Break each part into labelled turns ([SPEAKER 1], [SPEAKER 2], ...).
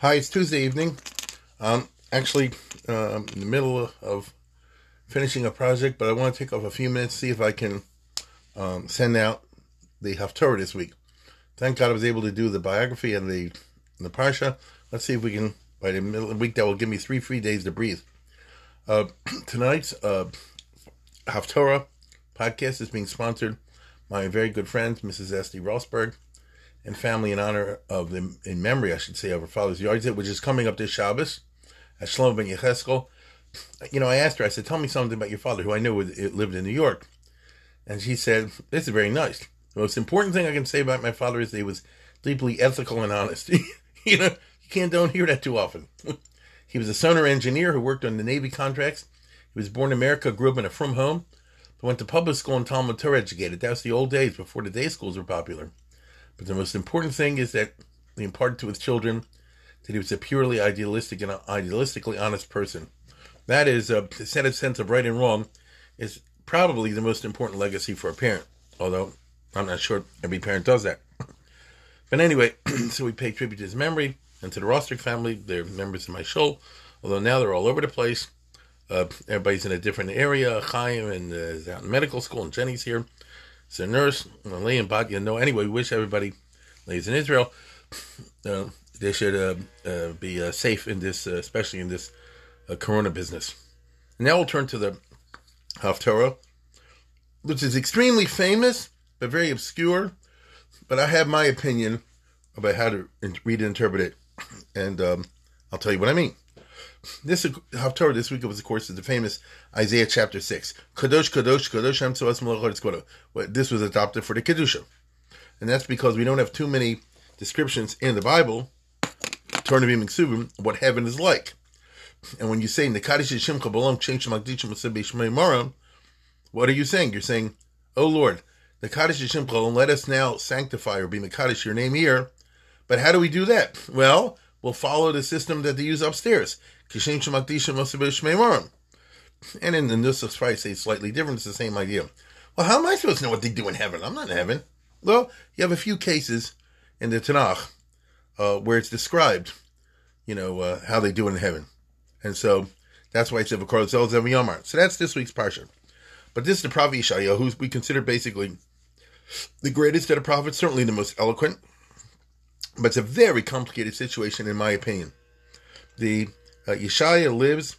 [SPEAKER 1] Hi, it's Tuesday evening. Um, actually, uh, I'm in the middle of finishing a project, but I want to take off a few minutes to see if I can um, send out the Haftorah this week. Thank God I was able to do the biography and the the parsha. Let's see if we can by the middle of the week that will give me three free days to breathe. Uh, tonight's uh, Haftorah podcast is being sponsored by my very good friend Mrs. Esty Rosberg and family in honor of the in memory, I should say, of her father's yahrzeit, which is coming up this Shabbos at Shlomo ben Yecheskel. You know, I asked her, I said, tell me something about your father, who I knew lived in New York. And she said, this is very nice. The most important thing I can say about my father is that he was deeply ethical and honest. you know, you can't don't hear that too often. he was a sonar engineer who worked on the Navy contracts. He was born in America, grew up in a frum home, but went to public school and Talmud Torah educated. That was the old days before the day schools were popular. But the most important thing is that he imparted to his children that he was a purely idealistic and idealistically honest person. That is a set of sense of right and wrong is probably the most important legacy for a parent. Although I'm not sure every parent does that. But anyway, so we pay tribute to his memory and to the Rostrick family. They're members of my show, although now they're all over the place. Uh, everybody's in a different area. Chaim and uh, is out in medical school, and Jenny's here. A nurse. Lee and Batya know. Anyway, we wish everybody ladies in Israel. Uh, they should uh, uh, be uh, safe in this, especially in this Corona business. Now we'll turn to the Haftorah, which is extremely famous but very obscure. But I have my opinion about how to read and interpret it, and um, I'll tell you what I mean. This Haftorah this week was, of course, the famous Isaiah chapter six. Kadosh, Kadosh, Kadosh Shem This was adopted for the kedusha, and that's because we don't have too many descriptions in the Bible. Tornavim and what heaven is like. And when you say Nekadish Shimcha Balom Change Magdichim what are you saying? You're saying, Oh Lord, the Kaddish Shimcha, let us now sanctify or be Makadish your name here. But how do we do that? Well, we'll follow the system that they use upstairs. And in the Nusach Price, say slightly different. It's the same idea. Well, how am I supposed to know what they do in heaven? I'm not in heaven. Well, you have a few cases in the Tanakh uh, where it's described, you know, uh, how they do in heaven. And so that's why it's said Vakar Zel Yomar. So that's this week's parsha. But this is the prophet Yeshaya, who we consider basically the greatest of the prophets, certainly the most eloquent. But it's a very complicated situation, in my opinion. The uh, Yeshaya lives,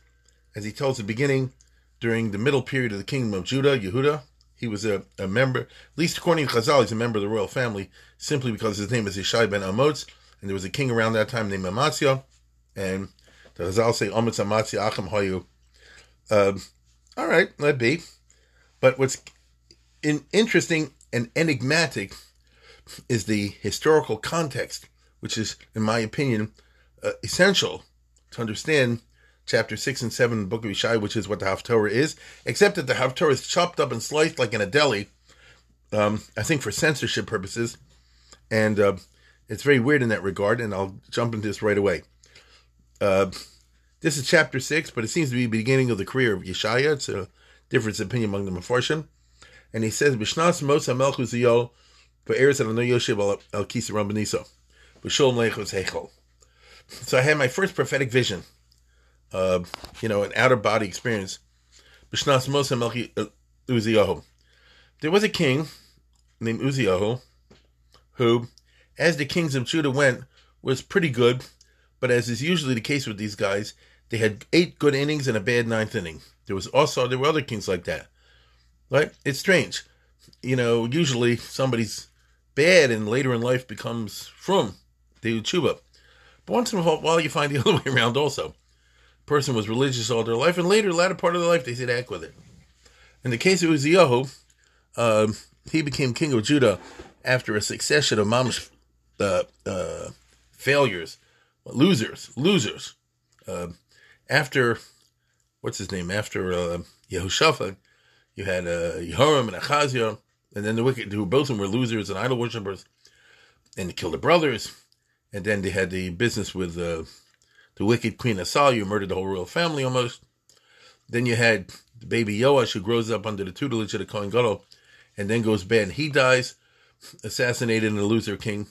[SPEAKER 1] as he tells the beginning, during the middle period of the kingdom of Judah, Yehuda. He was a, a member, at least according to Chazal, he's a member of the royal family, simply because his name is Yeshai ben Amotz, and there was a king around that time named Amatzia, and the Chazal say, Amatz Amatzia Achim Hayu. Uh, all right, let be. But what's in, interesting and enigmatic is the historical context, which is, in my opinion, uh, essential to understand chapter 6 and 7 of the book of Ishai, which is what the Haftorah is, except that the Haftorah is chopped up and sliced like in a deli, um, I think for censorship purposes. And uh, it's very weird in that regard, and I'll jump into this right away. Uh, this is chapter 6, but it seems to be the beginning of the career of Yeshaya. It's a difference of opinion among the Mefarshim. And he says, Bishnas Mosa Melchuziyo, Be'eretz Adonai Yoshev al Kisa Rambaniso, B'shol Melechus Hechol. So I had my first prophetic vision, uh, you know, an outer body experience. Uh. There was a king named Uziyahu who, as the kings of Judah went, was pretty good, but as is usually the case with these guys, they had eight good innings and a bad ninth inning. There was also there were other kings like that. Right? It's strange. You know, usually somebody's bad and later in life becomes from the tshuva. But once in a while you find the other way around also. Person was religious all their life, and later, latter part of their life, they said act with it. In the case of Uziyahu, uh, he became king of Judah after a succession of mamish uh, uh, failures, losers, losers. Uh, after what's his name? After uh, Yehoshaphat, you had uh, Yehoram and Achaziah, and then the wicked, who both of them were losers and idol worshippers, and they killed their brothers. And then they had the business with uh, the wicked queen Athaliah, who murdered the whole royal family almost. Then you had the baby Yoash, who grows up under the tutelage of the Kohen Gadol, and then goes bad. And he dies, assassinated in the loser king.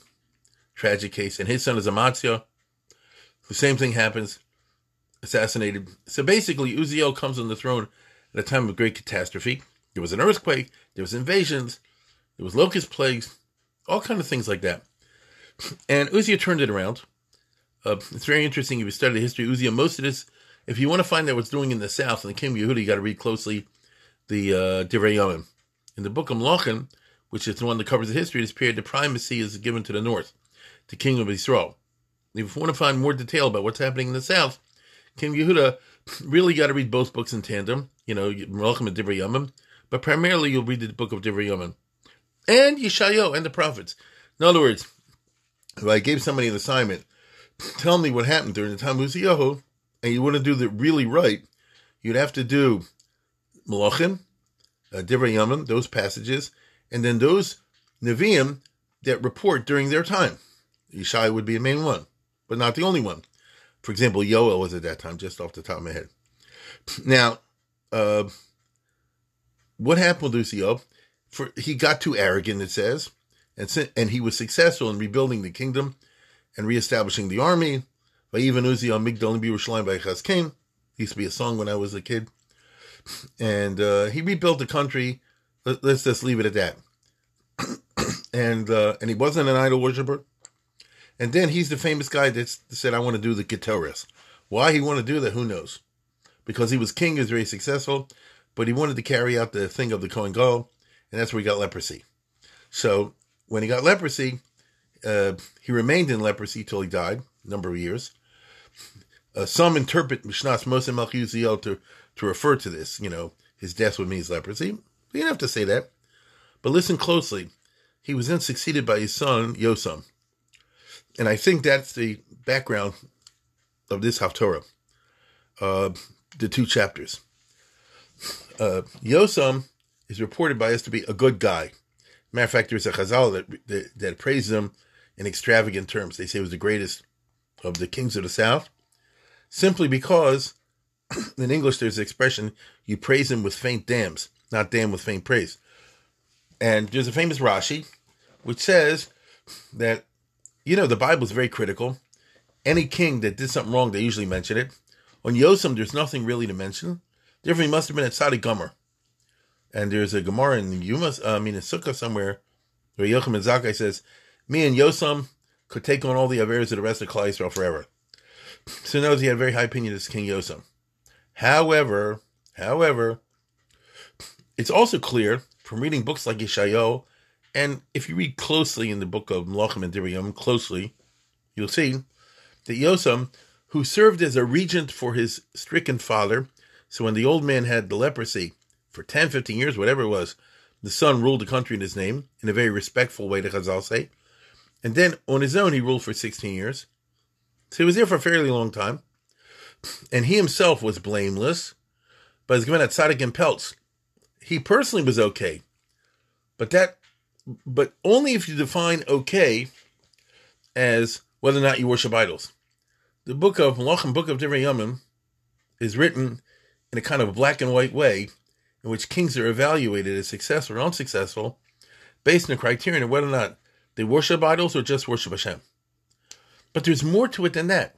[SPEAKER 1] Tragic case. And his son is Amaziah. The same thing happens, assassinated. So basically, Uziel comes on the throne at a time of great catastrophe. There was an earthquake, there was invasions, there was locust plagues, all kind of things like that. And Uzziah turned it around. Uh, it's very interesting if you study the history of Uzziah. Most of this, if you want to find out what's doing in the south in the king of Yehuda, you got to read closely the uh, Divrei Yomim. In the book of Melachim, which is the one that covers the history of this period, the primacy is given to the north, the king of Israel. If you want to find more detail about what's happening in the south, King Yehuda really got to read both books in tandem. You know, Melachim and Divrei Yomim, but primarily you'll read the book of Divrei Yomim and Yeshayo and the prophets. In other words, if I gave somebody an assignment, tell me what happened during the time of Uziyahu, and you want to do it really right, you'd have to do Malachim, uh, Divrei Yomim, those passages, and then those Nevi'im that report during their time. Yeshai would be the main one, but not the only one. For example, Yoel was at that time, just off the top of my head. Now, uh, what happened with Uziel? For he got too arrogant, it says, and and he was successful in rebuilding the kingdom and reestablishing the army. By even Uziel Migdal Yerushalayim by Chazkin. Used to be a song when I was a kid, and uh, he rebuilt the country. Let's just leave it at that. and uh, and he wasn't an idol worshiper. And then he's the famous guy that said, "I want to do the Ketores." Why he wanted to do that, who knows? Because he was king, he was very successful, but he wanted to carry out the thing of the Kohen Gadol, and that's where he got leprosy. So when he got leprosy, uh, he remained in leprosy till he died, a number of years. Uh, some interpret Mishnah's Moshe Malchiuziel to to refer to this. You know, his death would mean his leprosy. You don't have to say that, but listen closely. He was then succeeded by his son Yosam and I think that's the background of this Haftorah, uh, the two chapters. Uh, Yosam is reported by us to be a good guy. Matter of fact, there's a Chazal that, that, that praises him in extravagant terms. They say he was the greatest of the kings of the south, simply because in English there's an expression you praise him with faint dams, not damn with faint praise. And there's a famous Rashi which says that you know, the Bible is very critical. Any king that did something wrong, they usually mention it. On Yosem, there's nothing really to mention. Therefore, he must have been a Tzaddik Gamur. And there's a Gemara in Yumas, uh, I mean, Sukkah somewhere, where Yochim and Zakkai says, Me and Yosam could take on all the Averas of the rest of Klal Yisrael forever. So knows he had a very high opinion of King Yosam. However, however, it's also clear from reading books like Yeshayo and if you read closely in the book of Melachim and Dirium, closely, you'll see that Yosam, who served as a regent for his stricken father, so when the old man had the leprosy for 10, 15 years, whatever it was, the son ruled the country in his name in a very respectful way, to Chazal say. And then on his own, he ruled for 16 years. So he was there for a fairly long time. And he himself was blameless, but as given at Tzaddik and Peltz, he personally was okay. But that but only if you define okay as whether or not you worship idols. The book of Malachim, book of Divrei Yomim, is written in a kind of black and white way in which kings are evaluated as successful or unsuccessful based on the criterion of whether or not they worship idols or just worship Hashem. But there's more to it than that.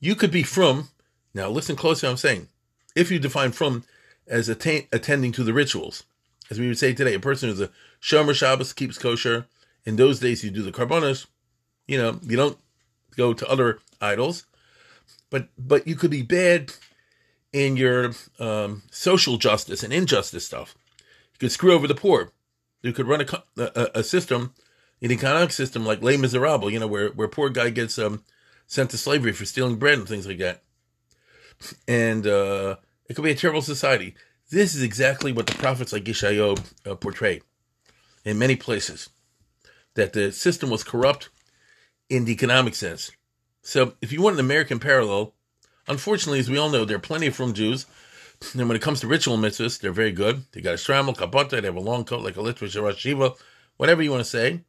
[SPEAKER 1] You could be frum, now listen closely I'm saying, if you define frum as attending to the rituals, as we would say today, a person who's a Shomer Shabbos keeps kosher. In those days, you do the karbonos. You know, you don't go to other idols, but but you could be bad in your um, social justice and injustice stuff. You could screw over the poor. You could run a a, a system, an economic system like Les Miserables, you know, where where a poor guy gets um, sent to slavery for stealing bread and things like that. And uh, it could be a terrible society. This is exactly what the prophets like Yeshayo uh, portray in many places. That the system was corrupt in the economic sense. So if you want an American parallel, unfortunately, as we all know, there are plenty of frum Jews. And when it comes to ritual mitzvahs, they're very good. They got a shtreimel, kapata, they have a long coat like a litvish or shiva, whatever you want to say.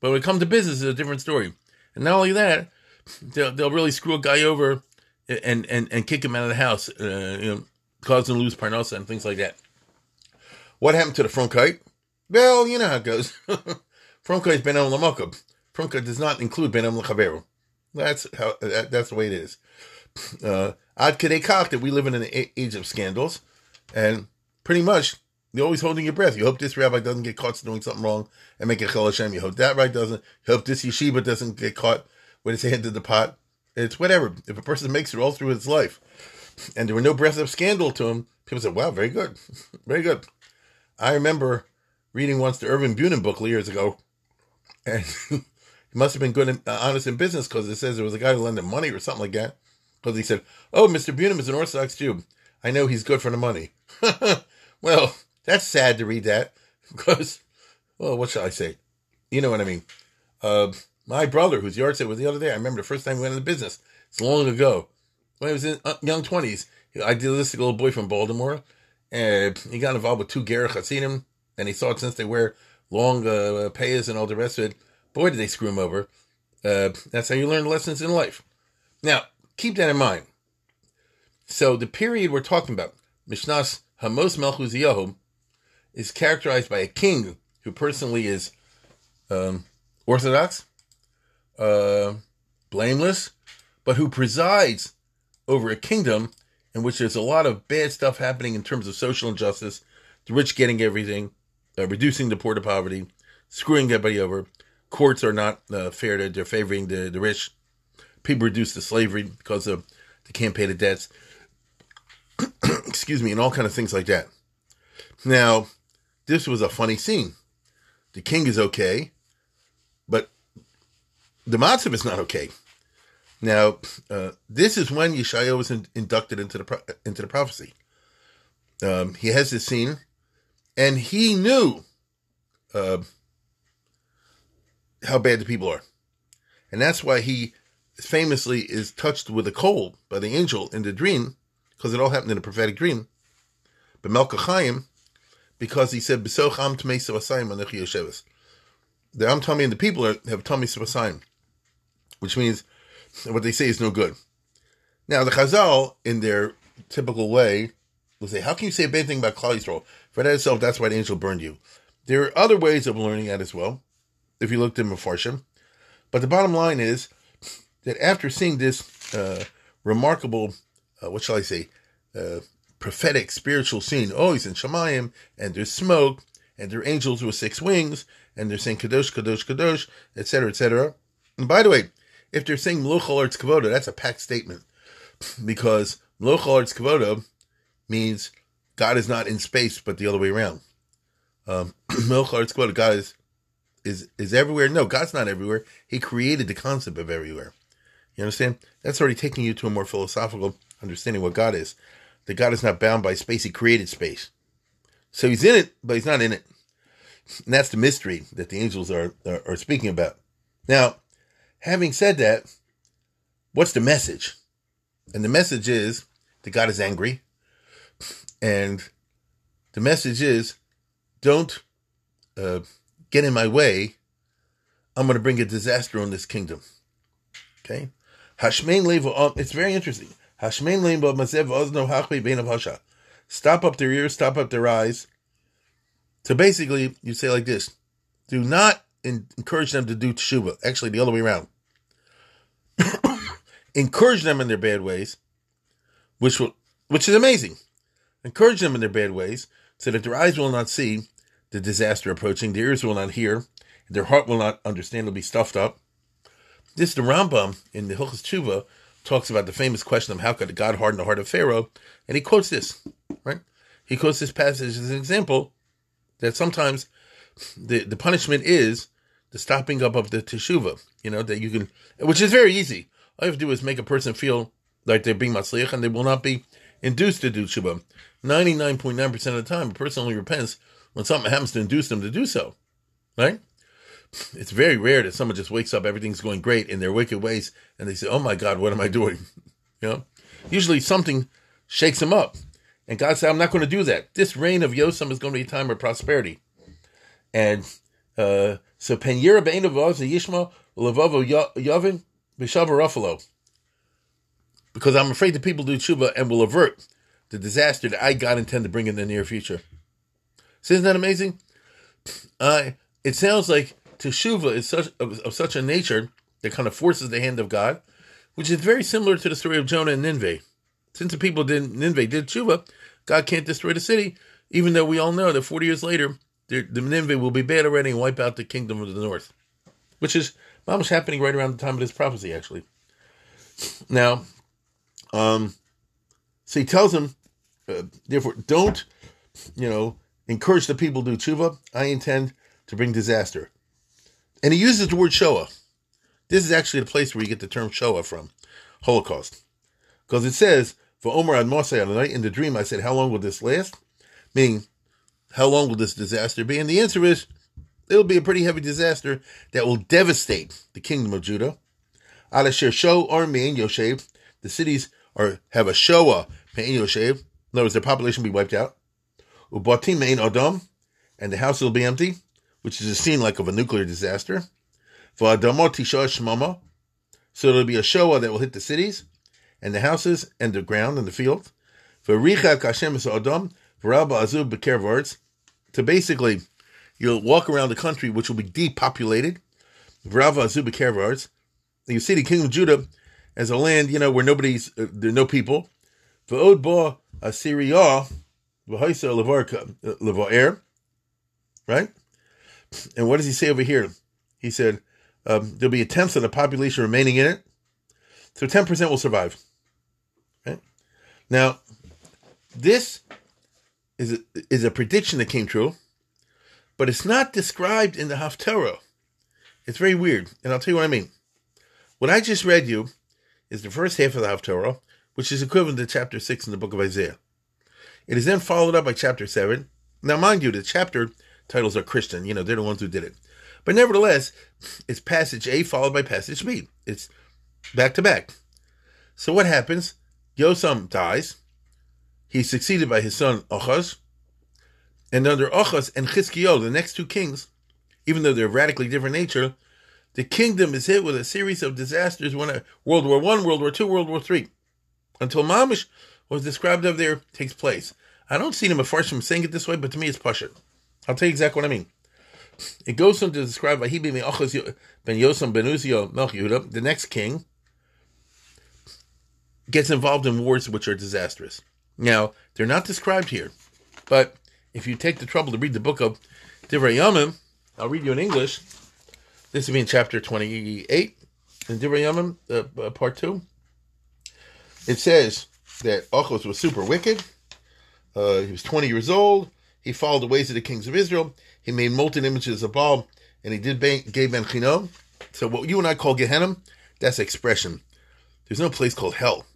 [SPEAKER 1] But when it comes to business, it's a different story. And not only that, they'll, they'll really screw a guy over and, and, and kick him out of the house, uh, you know, cause him to lose parnasa and things like that. What happened to the frumkeit? Well, you know how it goes. frumkeit is ben lamakab. frumkeit does not include ben lachaveru. That's how. That, that's the way it is. Uh, ad kach that we live in an age of scandals, and pretty much you're always holding your breath. You hope this rabbi doesn't get caught doing something wrong and make a chillul Hashem. You hope that rabbi doesn't. You hope this yeshiva doesn't get caught with his hand in the pot. It's whatever. If a person makes it all through his life, and there were no breath of scandal to him, people said, "Wow, very good, very good." I remember reading once the Irving Bunim book years ago, and he must have been good and honest in business because it says there was a guy who lent him money or something like that. Because he said, "Oh, Mr. Bunim is an Orthodox Jew. I know he's good for the money." well, that's sad to read that because, well, what shall I say? You know what I mean. Uh, my brother, whose yard sale was the other day, I remember the first time we went into business. It's long ago. When I was in uh, young twenties, idealistic little boy from Baltimore, and he got involved with two Gerrer Hasidim, and he thought since they wear long uh, payas and all the rest of it, boy, did they screw him over. Uh, that's how you learn lessons in life. Now, keep that in mind. So the period we're talking about, Mishnas Hamos Melchus is characterized by a king who personally is um, orthodox, uh, blameless, but who presides over a kingdom in which there's a lot of bad stuff happening in terms of social injustice, the rich getting everything, uh, reducing the poor to poverty, screwing everybody over. Courts are not uh, fair to they're favoring the, the rich. People reduced to slavery because of they can't pay the debts. Excuse me, and all kind of things like that. Now, this was a funny scene. The king is okay, but the matzav is not okay. Now, uh, this is when Yeshaya was in, inducted into the into the prophecy. Um, he has this scene, and he knew uh, how bad the people are, and that's why he famously is touched with a cold by the angel in the dream, because it all happened in a prophetic dream. But Melchachayim, because he said, "Besoch am tmei yosheves." The am tummy and the people are, have tummy savasayim, which means what they say is no good. Now, the Chazal, in their typical way, will say, How can you say a bad thing about Klal Yisrael? For that itself, that's why the angel burned you. There are other ways of learning that as well, if you looked at Mefarshim. But the bottom line is that after seeing this uh, remarkable, uh, what shall I say, uh, prophetic spiritual scene, oh, he's in Shemayim, and there's smoke, and there are angels with six wings, and they're saying Kadosh, Kadosh, Kadosh, etc., etc. And by the way, if they're saying Mlochal Arts Kavoda, that's a packed statement because Mlochal Arts Kavoda means God is not in space, but the other way around. Um, Mlochal Arts Kavoda, God is, is, is everywhere. No, God's not everywhere. He created the concept of everywhere. You understand? That's already taking you to a more philosophical understanding of what God is. That God is not bound by space. He created space. So he's in it, but he's not in it. And that's the mystery that the angels are, are, are speaking about. Now, Having said that, what's the message? And the message is that God is angry. And the message is don't uh, get in my way. I'm going to bring a disaster on this kingdom. Okay? Hashmein levo. Uh, it's very interesting. Hashmein levo uh, mazev uh, ozno hachbe bein of hasha. Stop up their ears, stop up their eyes. So basically, you say like this: Do not encourage them to do teshuva. Actually, the other way around encourage them in their bad ways, which will, which is amazing. Encourage them in their bad ways, so that their eyes will not see the disaster approaching, their ears will not hear, their heart will not understand, it'll be stuffed up. This the Rambam in the Hilchas Tshuva talks about the famous question of how could God harden the heart of Pharaoh, and he quotes this, right? He quotes this passage as an example that sometimes the, the punishment is the stopping up of the teshuva. You know that you can, which is very easy. All you have to do is make a person feel like they're being matzliach, and they will not be induced to do teshuva. Ninety nine point nine percent of the time, a person only repents when something happens to induce them to do so. Right? It's very rare that someone just wakes up, everything's going great in their wicked ways, and they say, "Oh my God, what am I doing?" You know, usually something shakes them up, and God said, "I'm not going to do that. This reign of Yosem is going to be a time of prosperity." And uh, so Penyira Bein of Yishma Levavo Yavin Ruffalo. Because I'm afraid the people do tshuva and will avert the disaster that I God intend to bring in the near future. So isn't that amazing? Uh, it sounds like teshuva is such of, of, such a nature that kind of forces the hand of God, which is very similar to the story of Jonah and Nineveh. Since the people did Nineveh did teshuva, God can't destroy the city, even though we all know that 40 years later, the, the Nineveh will be bad already and wipe out the kingdom of the north, which is almost happening right around the time of this prophecy, actually. Now, um, so he tells them, uh, therefore, don't, you know, encourage the people to do tshuva. I intend to bring disaster. And he uses the word Shoah. This is actually the place where you get the term Shoah from, Holocaust. Because it says, for Omer ad Moshe on the night in the dream, I said, how long will this last? Meaning, how long will this disaster be? And the answer is, it'll be a pretty heavy disaster that will devastate the kingdom of Judah. Alasher Sho Armein Yoshev, the cities are have a Shoah Pein Yoshev. In other words, their population will be wiped out. Ubatim Mein Adam, and the house will be empty, which is a scene like of a nuclear disaster. V'adamot Tisha Shmama, so there'll be a Shoah that will hit the cities, and the houses, and the ground, and the field. V'richa Kashem Adam, V'rabba Azub Bekervards, to basically, you'll walk around the country, which will be depopulated. Vrava Zubikaravards. You see the kingdom of Judah as a land, you know, where nobody's, uh, there are no people. V'od ba Assyria, v'haisa levar right? And what does he say over here? He said, um, there'll be a tenth of the population remaining in it. So 10% will survive. Right? Now, this is a, is a prediction that came true, but it's not described in the Haftarah. It's very weird, and I'll tell you what I mean. What I just read you is the first half of the Haftarah, which is equivalent to chapter 6 in the book of Isaiah. It is then followed up by chapter 7. Now, mind you, the chapter titles are Christian, you know, they're the ones who did it. But nevertheless, it's passage A followed by passage B. It's back to back. So what happens? Yosam dies. He's succeeded by his son Achaz. And under Achaz and Chizkiyahu, the next two kings, even though they're radically different nature, the kingdom is hit with a series of disasters. When uh, World War One, World War Two, World War Three, until Mamish was described of there takes place. I don't see them from saying it this way, but to me it's Pashut. I'll tell you exactly what I mean. It goes on to describe ben Yosam ben Uzio Melch Yehuda, the next king, gets involved in wars which are disastrous. Now, they're not described here, but if you take the trouble to read the book of Divrei Yamim, I'll read you in English. This will be in chapter 28 in Divrei Yamim, uh, uh, part 2. It says that Ochos was super wicked. Uh, he was 20 years old. He followed the ways of the kings of Israel. He made molten images of Baal, and he did gave Ben Chino. So what you and I call Gehenna, that's expression. There's no place called hell,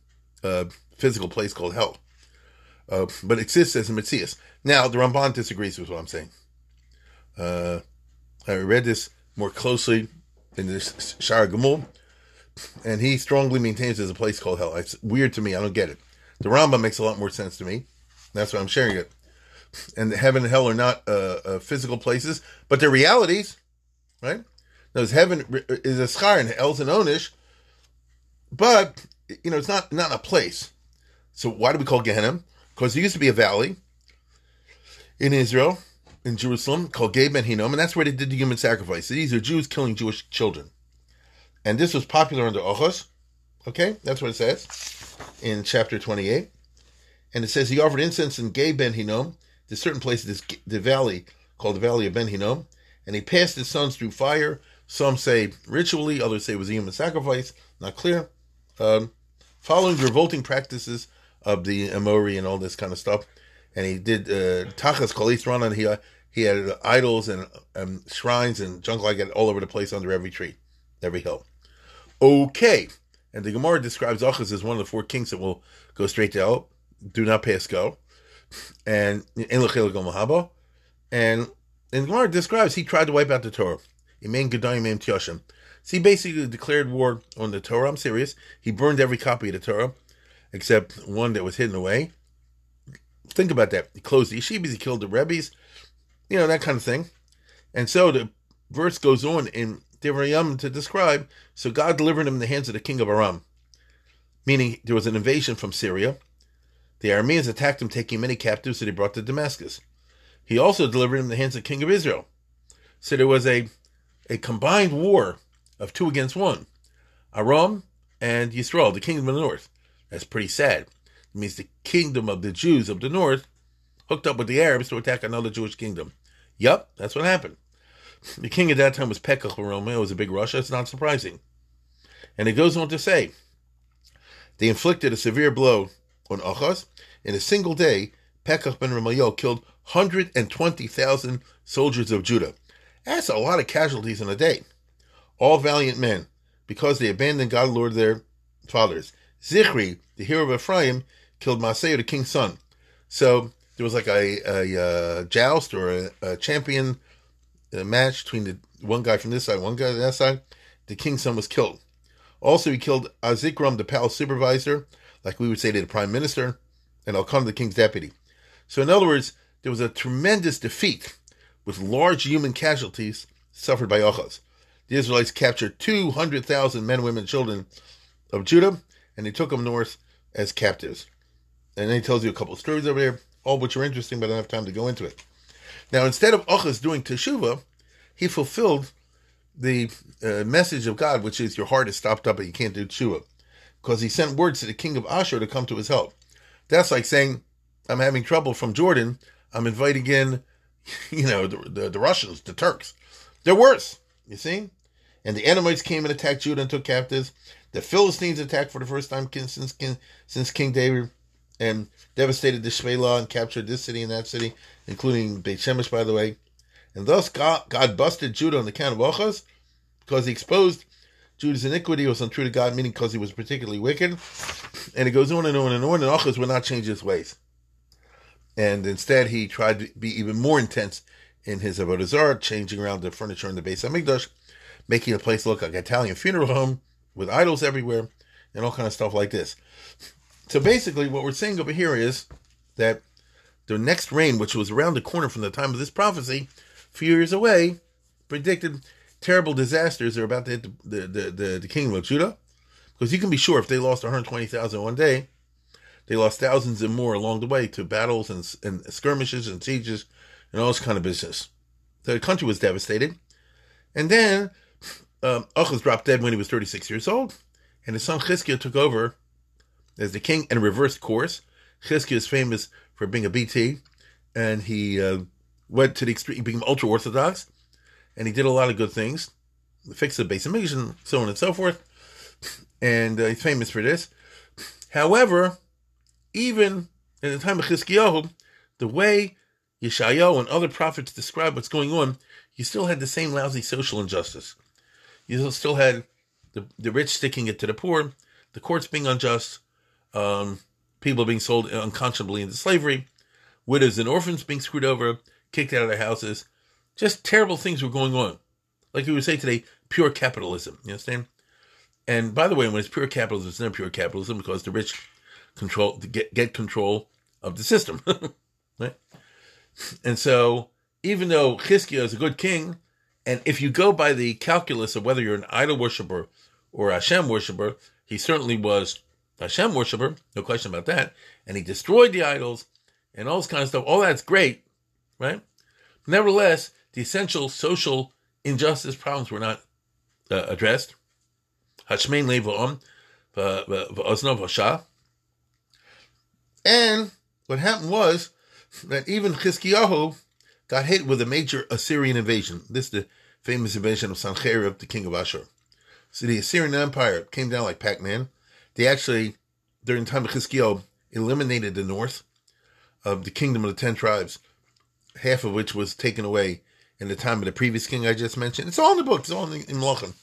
[SPEAKER 1] a uh, physical place called hell uh, but exists as a Matthias. Now, the Ramban disagrees with what I'm saying. Uh, I read this more closely in this Shar Gamul, and he strongly maintains there's a place called hell. It's weird to me. I don't get it. The Rambam makes a lot more sense to me. That's why I'm sharing it. And heaven and hell are not uh, uh, physical places, but they're realities, right? Now, heaven is a schar and hell's an onish, but you know it's not not a place. So why do we call Gehenna? because there used to be a valley in Israel, in Jerusalem, called Gei Ben Hinnom, and that's where they did the human sacrifice. So These are Jews killing Jewish children. And this was popular under Ochos. Okay, that's what it says in chapter 28. And it says he offered incense in Gei Ben Hinnom. There's certain places, the valley called the Valley of Ben Hinnom. And he passed his sons through fire. Some say ritually, others say it was a human sacrifice. Not clear. Um, following the revolting practices of the Amori and all this kind of stuff. And he did uh, Tachas Kalis Rana. He he had idols and um, shrines and junk like that all over the place under every tree, every hill. Okay, and the Gemara describes Achaz as one of the four kings that will go straight to hell, do not pass go, and in and and the Gemara describes he tried to wipe out the Torah. So he basically declared war on the Torah. I'm serious. He burned every copy of the Torah, except one that was hidden away. Think about that. He closed the yeshivas, he killed the rebbes, you know, that kind of thing. And so the verse goes on in Devarim to describe, so God delivered him in the hands of the king of Aram, meaning there was an invasion from Syria. The Arameans attacked him, taking many captives that he brought to Damascus. He also delivered him in the hands of the king of Israel. So there was a, a combined war of two against one. Aram and Yisrael, the kingdom of the north. That's pretty sad. It means the kingdom of the Jews of the north hooked up with the Arabs to attack another Jewish kingdom. Yup, that's what happened. The king at that time was Pekach Roma. It was a big rasha. It's not surprising. And it goes on to say, they inflicted a severe blow on Achaz. In a single day, Pekach ben Ramayo killed 120,000 soldiers of Judah. That's a lot of casualties in a day. All valiant men, because they abandoned God, Lord their fathers. Zichri, the hero of Ephraim, killed Maaseiah, the king's son. So there was like a, a, a uh, joust or a, a champion a match between the one guy from this side, one guy from that side. The king's son was killed. Also, he killed Azikram, the palace supervisor, like we would say to the prime minister, and I'll come to the king's deputy. So, in other words, there was a tremendous defeat with large human casualties suffered by Achaz. The Israelites captured 200,000 men, women, children of Judah, and they took them north as captives. And then he tells you a couple of stories over there, all which are interesting, but I don't have time to go into it. Now, instead of Achaz doing teshuvah, he fulfilled the uh, message of God, which is your heart is stopped up and you can't do teshuvah, because he sent words to the king of Ashur to come to his help. That's like saying, I'm having trouble from Jordan. I'm inviting in, you know, the, the, the Russians, the Turks. They're worse, you see? And the Edomites came and attacked Judah and took captives. The Philistines attacked for the first time since, since King David and devastated the Shvela and captured this city and that city, including Beit Shemesh, by the way. And thus God, God busted Judah on the count of Ochaz because he exposed Judah's iniquity was untrue to God, meaning because he was particularly wicked. And it goes on and on and on, and Ochaz would not change his ways. And instead, he tried to be even more intense in his Avodah Zarah, changing around the furniture in the base of Hamikdash, making the place look like an Italian funeral home with idols everywhere, and all kind of stuff like this. So basically, what we're saying over here is that the next reign, which was around the corner from the time of this prophecy, a few years away, predicted terrible disasters are about to hit the, the, the, the kingdom of Judah. Because you can be sure if they lost 120,000 one day, they lost thousands and more along the way to battles and, and skirmishes and sieges and all this kind of business. The country was devastated. And then um, Achaz dropped dead when he was 36 years old, and his son Chizkiah took over as the king and reversed course. Chizkiah is famous for being a BT, and he uh, went to the extreme, he became ultra orthodox, and he did a lot of good things, fixed the base of and so on and so forth. And uh, he's famous for this. However, even in the time of Chizkiyahu, the way Yeshayahu and other prophets describe what's going on, you still had the same lousy social injustice. You still had the, the rich sticking it to the poor, the courts being unjust, um, people being sold unconscionably into slavery, widows and orphans being screwed over, kicked out of their houses. Just terrible things were going on. Like we would say today, pure capitalism. You understand? And by the way, when it's pure capitalism, it's not pure capitalism because the rich control get get control of the system, right? And so, even though Chizkiah is a good king, and if you go by the calculus of whether you're an idol worshiper or a Hashem worshiper, he certainly was Hashem worshiper, no question about that. And he destroyed the idols and all this kind of stuff. All that's great, right? Nevertheless, the essential social injustice problems were not uh, addressed. And what happened was that even Chizkiyahu got hit with a major Assyrian invasion. This is the famous invasion of Sancherib, the king of Ashur. So the Assyrian Empire came down like Pac-Man they actually, during the time of Chizkiah, eliminated the north of the kingdom of the ten tribes, half of which was taken away in the time of the previous king I just mentioned. It's all in the book. It's all in, in Malachim.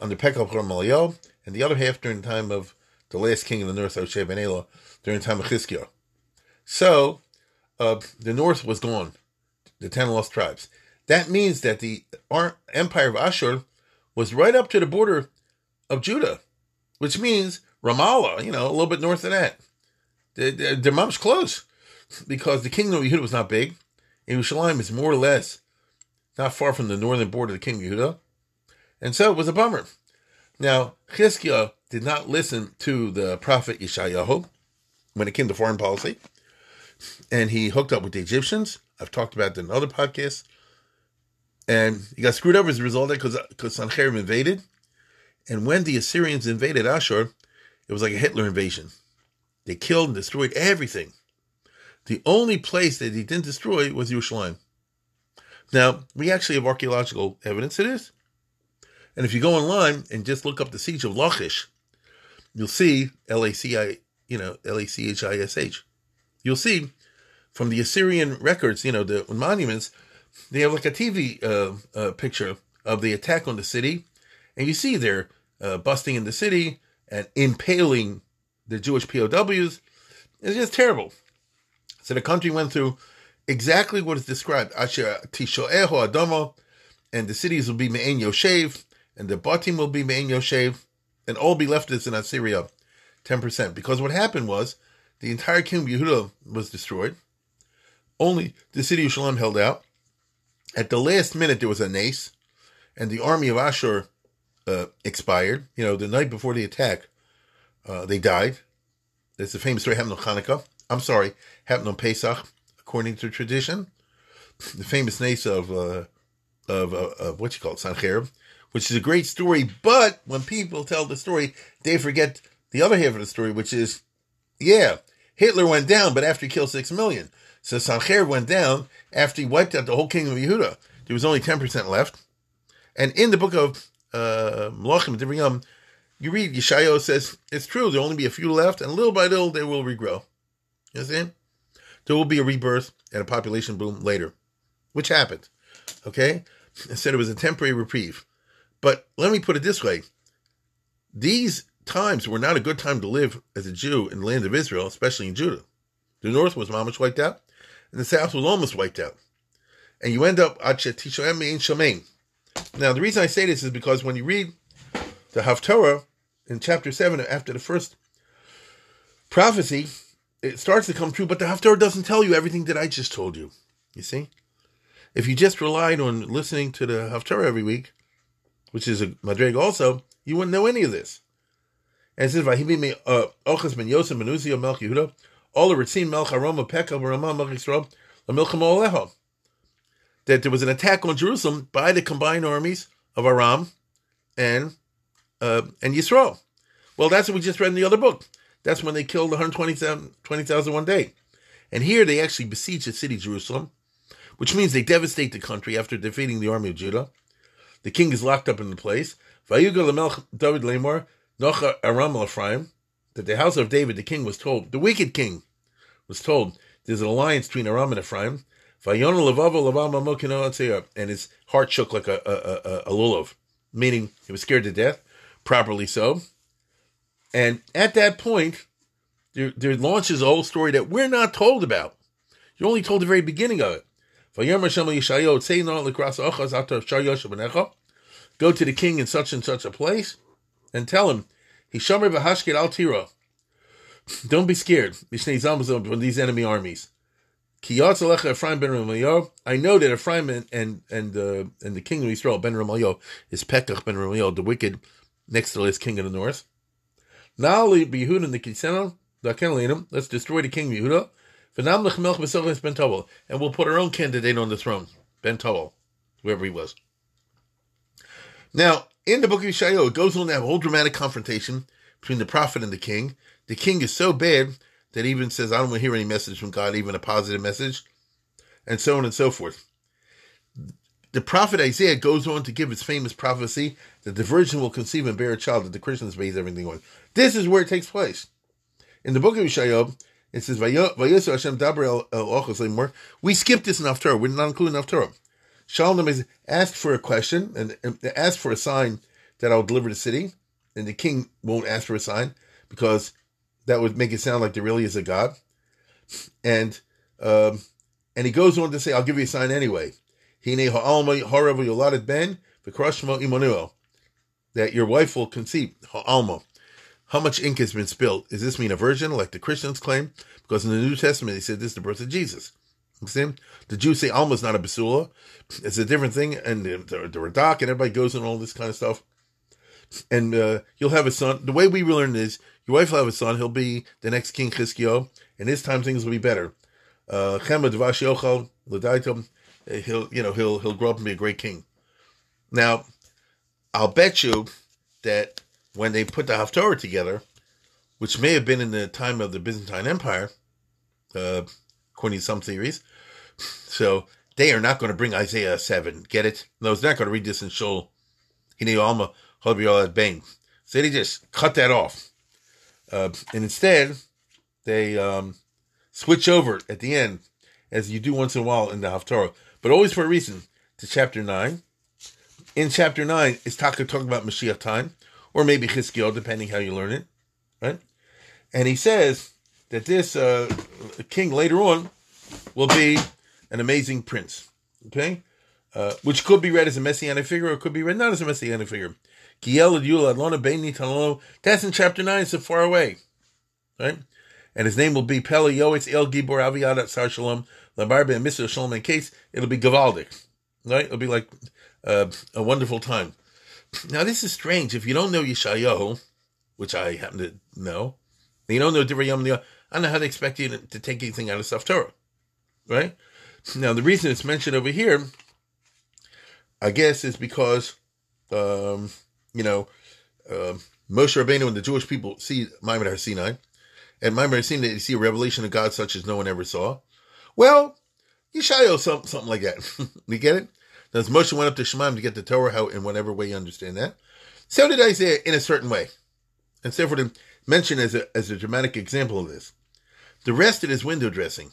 [SPEAKER 1] Under Pekah Malayo, and the other half during the time of the last king of the north, Hoshea ben Elah, during the time of Chizkiah. So, uh, the north was gone, the ten lost tribes. That means that the empire of Ashur was right up to the border of Judah, which means Ramallah, you know, a little bit north of that. The, the, mom's close because the kingdom of Yehuda was not big. Yerushalayim is more or less not far from the northern border of the kingdom of Yehuda. And so it was a bummer. Now, Chizkiah did not listen to the prophet Yeshayahu when it came to foreign policy. And he hooked up with the Egyptians. I've talked about that in other podcasts. And he got screwed over as a result of that because Sancherib invaded. And when the Assyrians invaded Ashur, it was like a Hitler invasion. They killed and destroyed everything. The only place that he didn't destroy was Yerushalayim. Now, we actually have archaeological evidence of this. And if you go online and just look up the siege of Lachish, you'll see L A C I, you know, L A C H I S H. You'll see from the Assyrian records, you know, the monuments, they have like a TV uh, uh, picture of the attack on the city, and you see they're uh, busting in the city and impaling the Jewish POWs. It's just terrible. So the country went through exactly what is described. Asher Tishoeho Adomo, and the cities will be Me'en Yoshev, and the Batim will be Me'en Yoshev, and all be left as in Assyria, 10%. Because what happened was the entire kingdom of Yehuda was destroyed. Only the city of Shalom held out. At the last minute, there was a nace, and the army of Ashur uh, expired. You know, the night before the attack, uh, they died. There's a famous story happened on Hanukkah. I'm sorry, happened on Pesach, according to tradition. The famous nace of uh, of, uh, of what you call it, Sancherib, which is a great story. But when people tell the story, they forget the other half of the story, which is, yeah, Hitler went down, but after he killed six million. So Sancherib went down after he wiped out the whole kingdom of Yehuda. There was only 10% left. And in the book of uh, Divriyam, you read, Yeshayahu says, it's true, there'll only be a few left, and little by little they will regrow. You understand? There will be a rebirth and a population boom later, which happened. Okay? I said it was a temporary reprieve. But let me put it this way these times were not a good time to live as a Jew in the land of Israel, especially in Judah. The north was almost wiped out, and the south was almost wiped out. And you end up at in. Now, the reason I say this is because when you read the Haftorah in chapter 7, after the first prophecy, it starts to come true, but the Haftorah doesn't tell you everything that I just told you. You see? If you just relied on listening to the Haftorah every week, which is a Madrig also, you wouldn't know any of this. And it says, Vahimi uh, Ochas ben Yosef ben Uzziah Melch Yehuda, all the Ritzin Melch Aroma Pekah Ramah Melch Yisrael. That there was an attack on Jerusalem by the combined armies of Aram and uh, and Yisrael. Well, that's what we just read in the other book. That's when they killed 120,000 one day. And here they actually besiege the city Jerusalem, which means they devastate the country after defeating the army of Judah. The king is locked up in the place. David Nocha Aram that the house of David, the king, was told, the wicked king, was told, there's an alliance between Aram and Ephraim. And his heart shook like a, a, a, a lulav, meaning he was scared to death properly so. And at that point, there, there launches a whole story that we're not told about. You're only told the very beginning of it. Go to the king in such and such a place and tell him, Don't be scared from these enemy armies. I know that Ephraim and and and, uh, and the king of Israel, Ben Ramalyo, is Pekach Ben Ramalyo, the wicked next to this king of the north. Now Yehuda the Kiseno, let's destroy the king Yehuda. And we'll put our own candidate on the throne, Ben Towel, wherever he was. Now, in the book of Yeshayahu, it goes on to have a whole dramatic confrontation between the prophet and the king. The king is so bad that he even says, I don't want to hear any message from God, even a positive message, and so on and so forth the prophet Isaiah goes on to give his famous prophecy that the virgin will conceive and bear a child, that the Christians base everything on. This is where it takes place. In the book of Yeshayahu, it says, Hashem daber We skipped this in Haftarah. We're not including Haftarah. Shalom is asked for a question and, and asked for a sign that I'll deliver the city. And the king won't ask for a sign because that would make it sound like there really is a God. And um, and he goes on to say, I'll give you a sign anyway. That your wife will conceive ha'alma. How much ink has been spilled? Does this mean a virgin, like the Christians claim? Because in the New Testament, they said this is the birth of Jesus. See? The Jews say Alma is not a basula. It's a different thing, and the, the, the Radak and everybody goes and all this kind of stuff. And uh, you'll have a son. The way we learn is your wife will have a son. He'll be the next king Chizkio, and this time things will be better. Uh, he'll you know he'll he'll grow up and be a great king. Now, I'll bet you that when they put the Haftorah together, which may have been in the time of the Byzantine Empire, uh, according to some theories, so they are not going to bring Isaiah 7. Get it? No, it's not going to read this in Shul. Hine Alma Hobiol Bang. So they just cut that off. Uh, and instead, they um, switch over at the end, as you do once in a while in the Haftorah, but always for a reason, to chapter 9. In chapter 9, is Taka talking about Mashiach time, or maybe Chizkiel, depending how you learn it, right? And he says that this uh, king later on will be an amazing prince. Okay? Uh, which could be read as a messianic figure or could be read not as a messianic figure. That's in chapter 9, so far away. Right? And his name will be Pele Yoetz El Gibor Aviadat Sar Shalom Labarbe and Mr. Shalom in case it'll be Gavaldik. Right? It'll be like uh, a wonderful time. Now, this is strange. If you don't know Yeshayahu, which I happen to know, you don't know Divrei Yom I don't know how they expect you to, to take anything out of Saf Torah. Right? Now, the reason it's mentioned over here, I guess, is because, um, you know, uh, Moshe Rabbeinu and the Jewish people see Maimon Har Sinai, and Maimon Har Sinai, they see a revelation of God such as no one ever saw. Well, Yeshayahu, something, something like that. you get it? As Moshe went up to Shemaim to get the Torah out in whatever way you understand that, so did Isaiah in a certain way. And so for to mention as a, as a dramatic example of this. The rest is window dressing.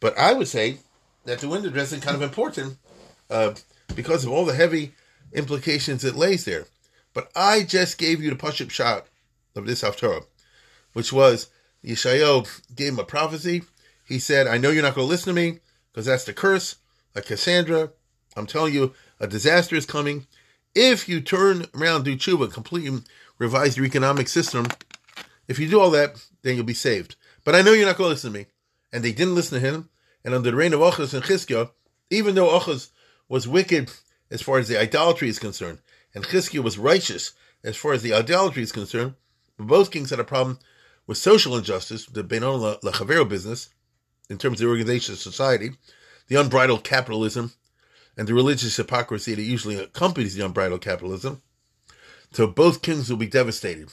[SPEAKER 1] But I would say that the window dressing kind of important uh, because of all the heavy implications it lays there. But I just gave you the push-up shot of this Haftarah, which was Yeshayahu gave him a prophecy. He said, I know you're not going to listen to me because that's the curse. Like Cassandra, I'm telling you, a disaster is coming. If you turn around, do tshuva, completely revise your economic system, if you do all that, then you'll be saved. But I know you're not going to listen to me. And they didn't listen to him. And under the reign of Achaz and Chizkiah, even though Achaz was wicked as far as the idolatry is concerned, and Chizkiah was righteous as far as the idolatry is concerned, but both kings had a problem with social injustice, the Benon Lachavero business, in terms of the organization of society, the unbridled capitalism, and the religious hypocrisy that usually accompanies the unbridled capitalism. So both kings will be devastated.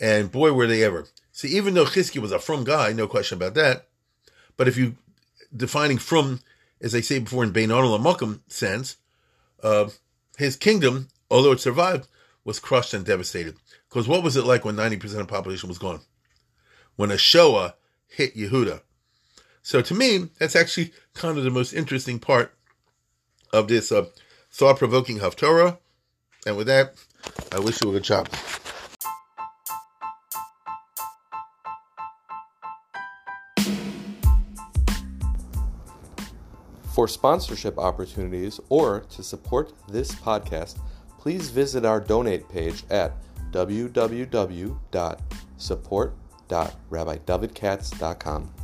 [SPEAKER 1] And boy, were they ever. See, even though Chizkiah was a frum guy, no question about that, but if you defining frum, as I say before in Bein Makam sense, uh, his kingdom, although it survived, was crushed and devastated. Because what was it like when 90% of the population was gone? When a Shoah hit Yehuda. So to me, that's actually kind of the most interesting part of this uh, thought-provoking Haftorah. And with that, I wish you a good job.
[SPEAKER 2] For sponsorship opportunities or to support this podcast, please visit our donate page at www.support.rabbidavidkatz.com.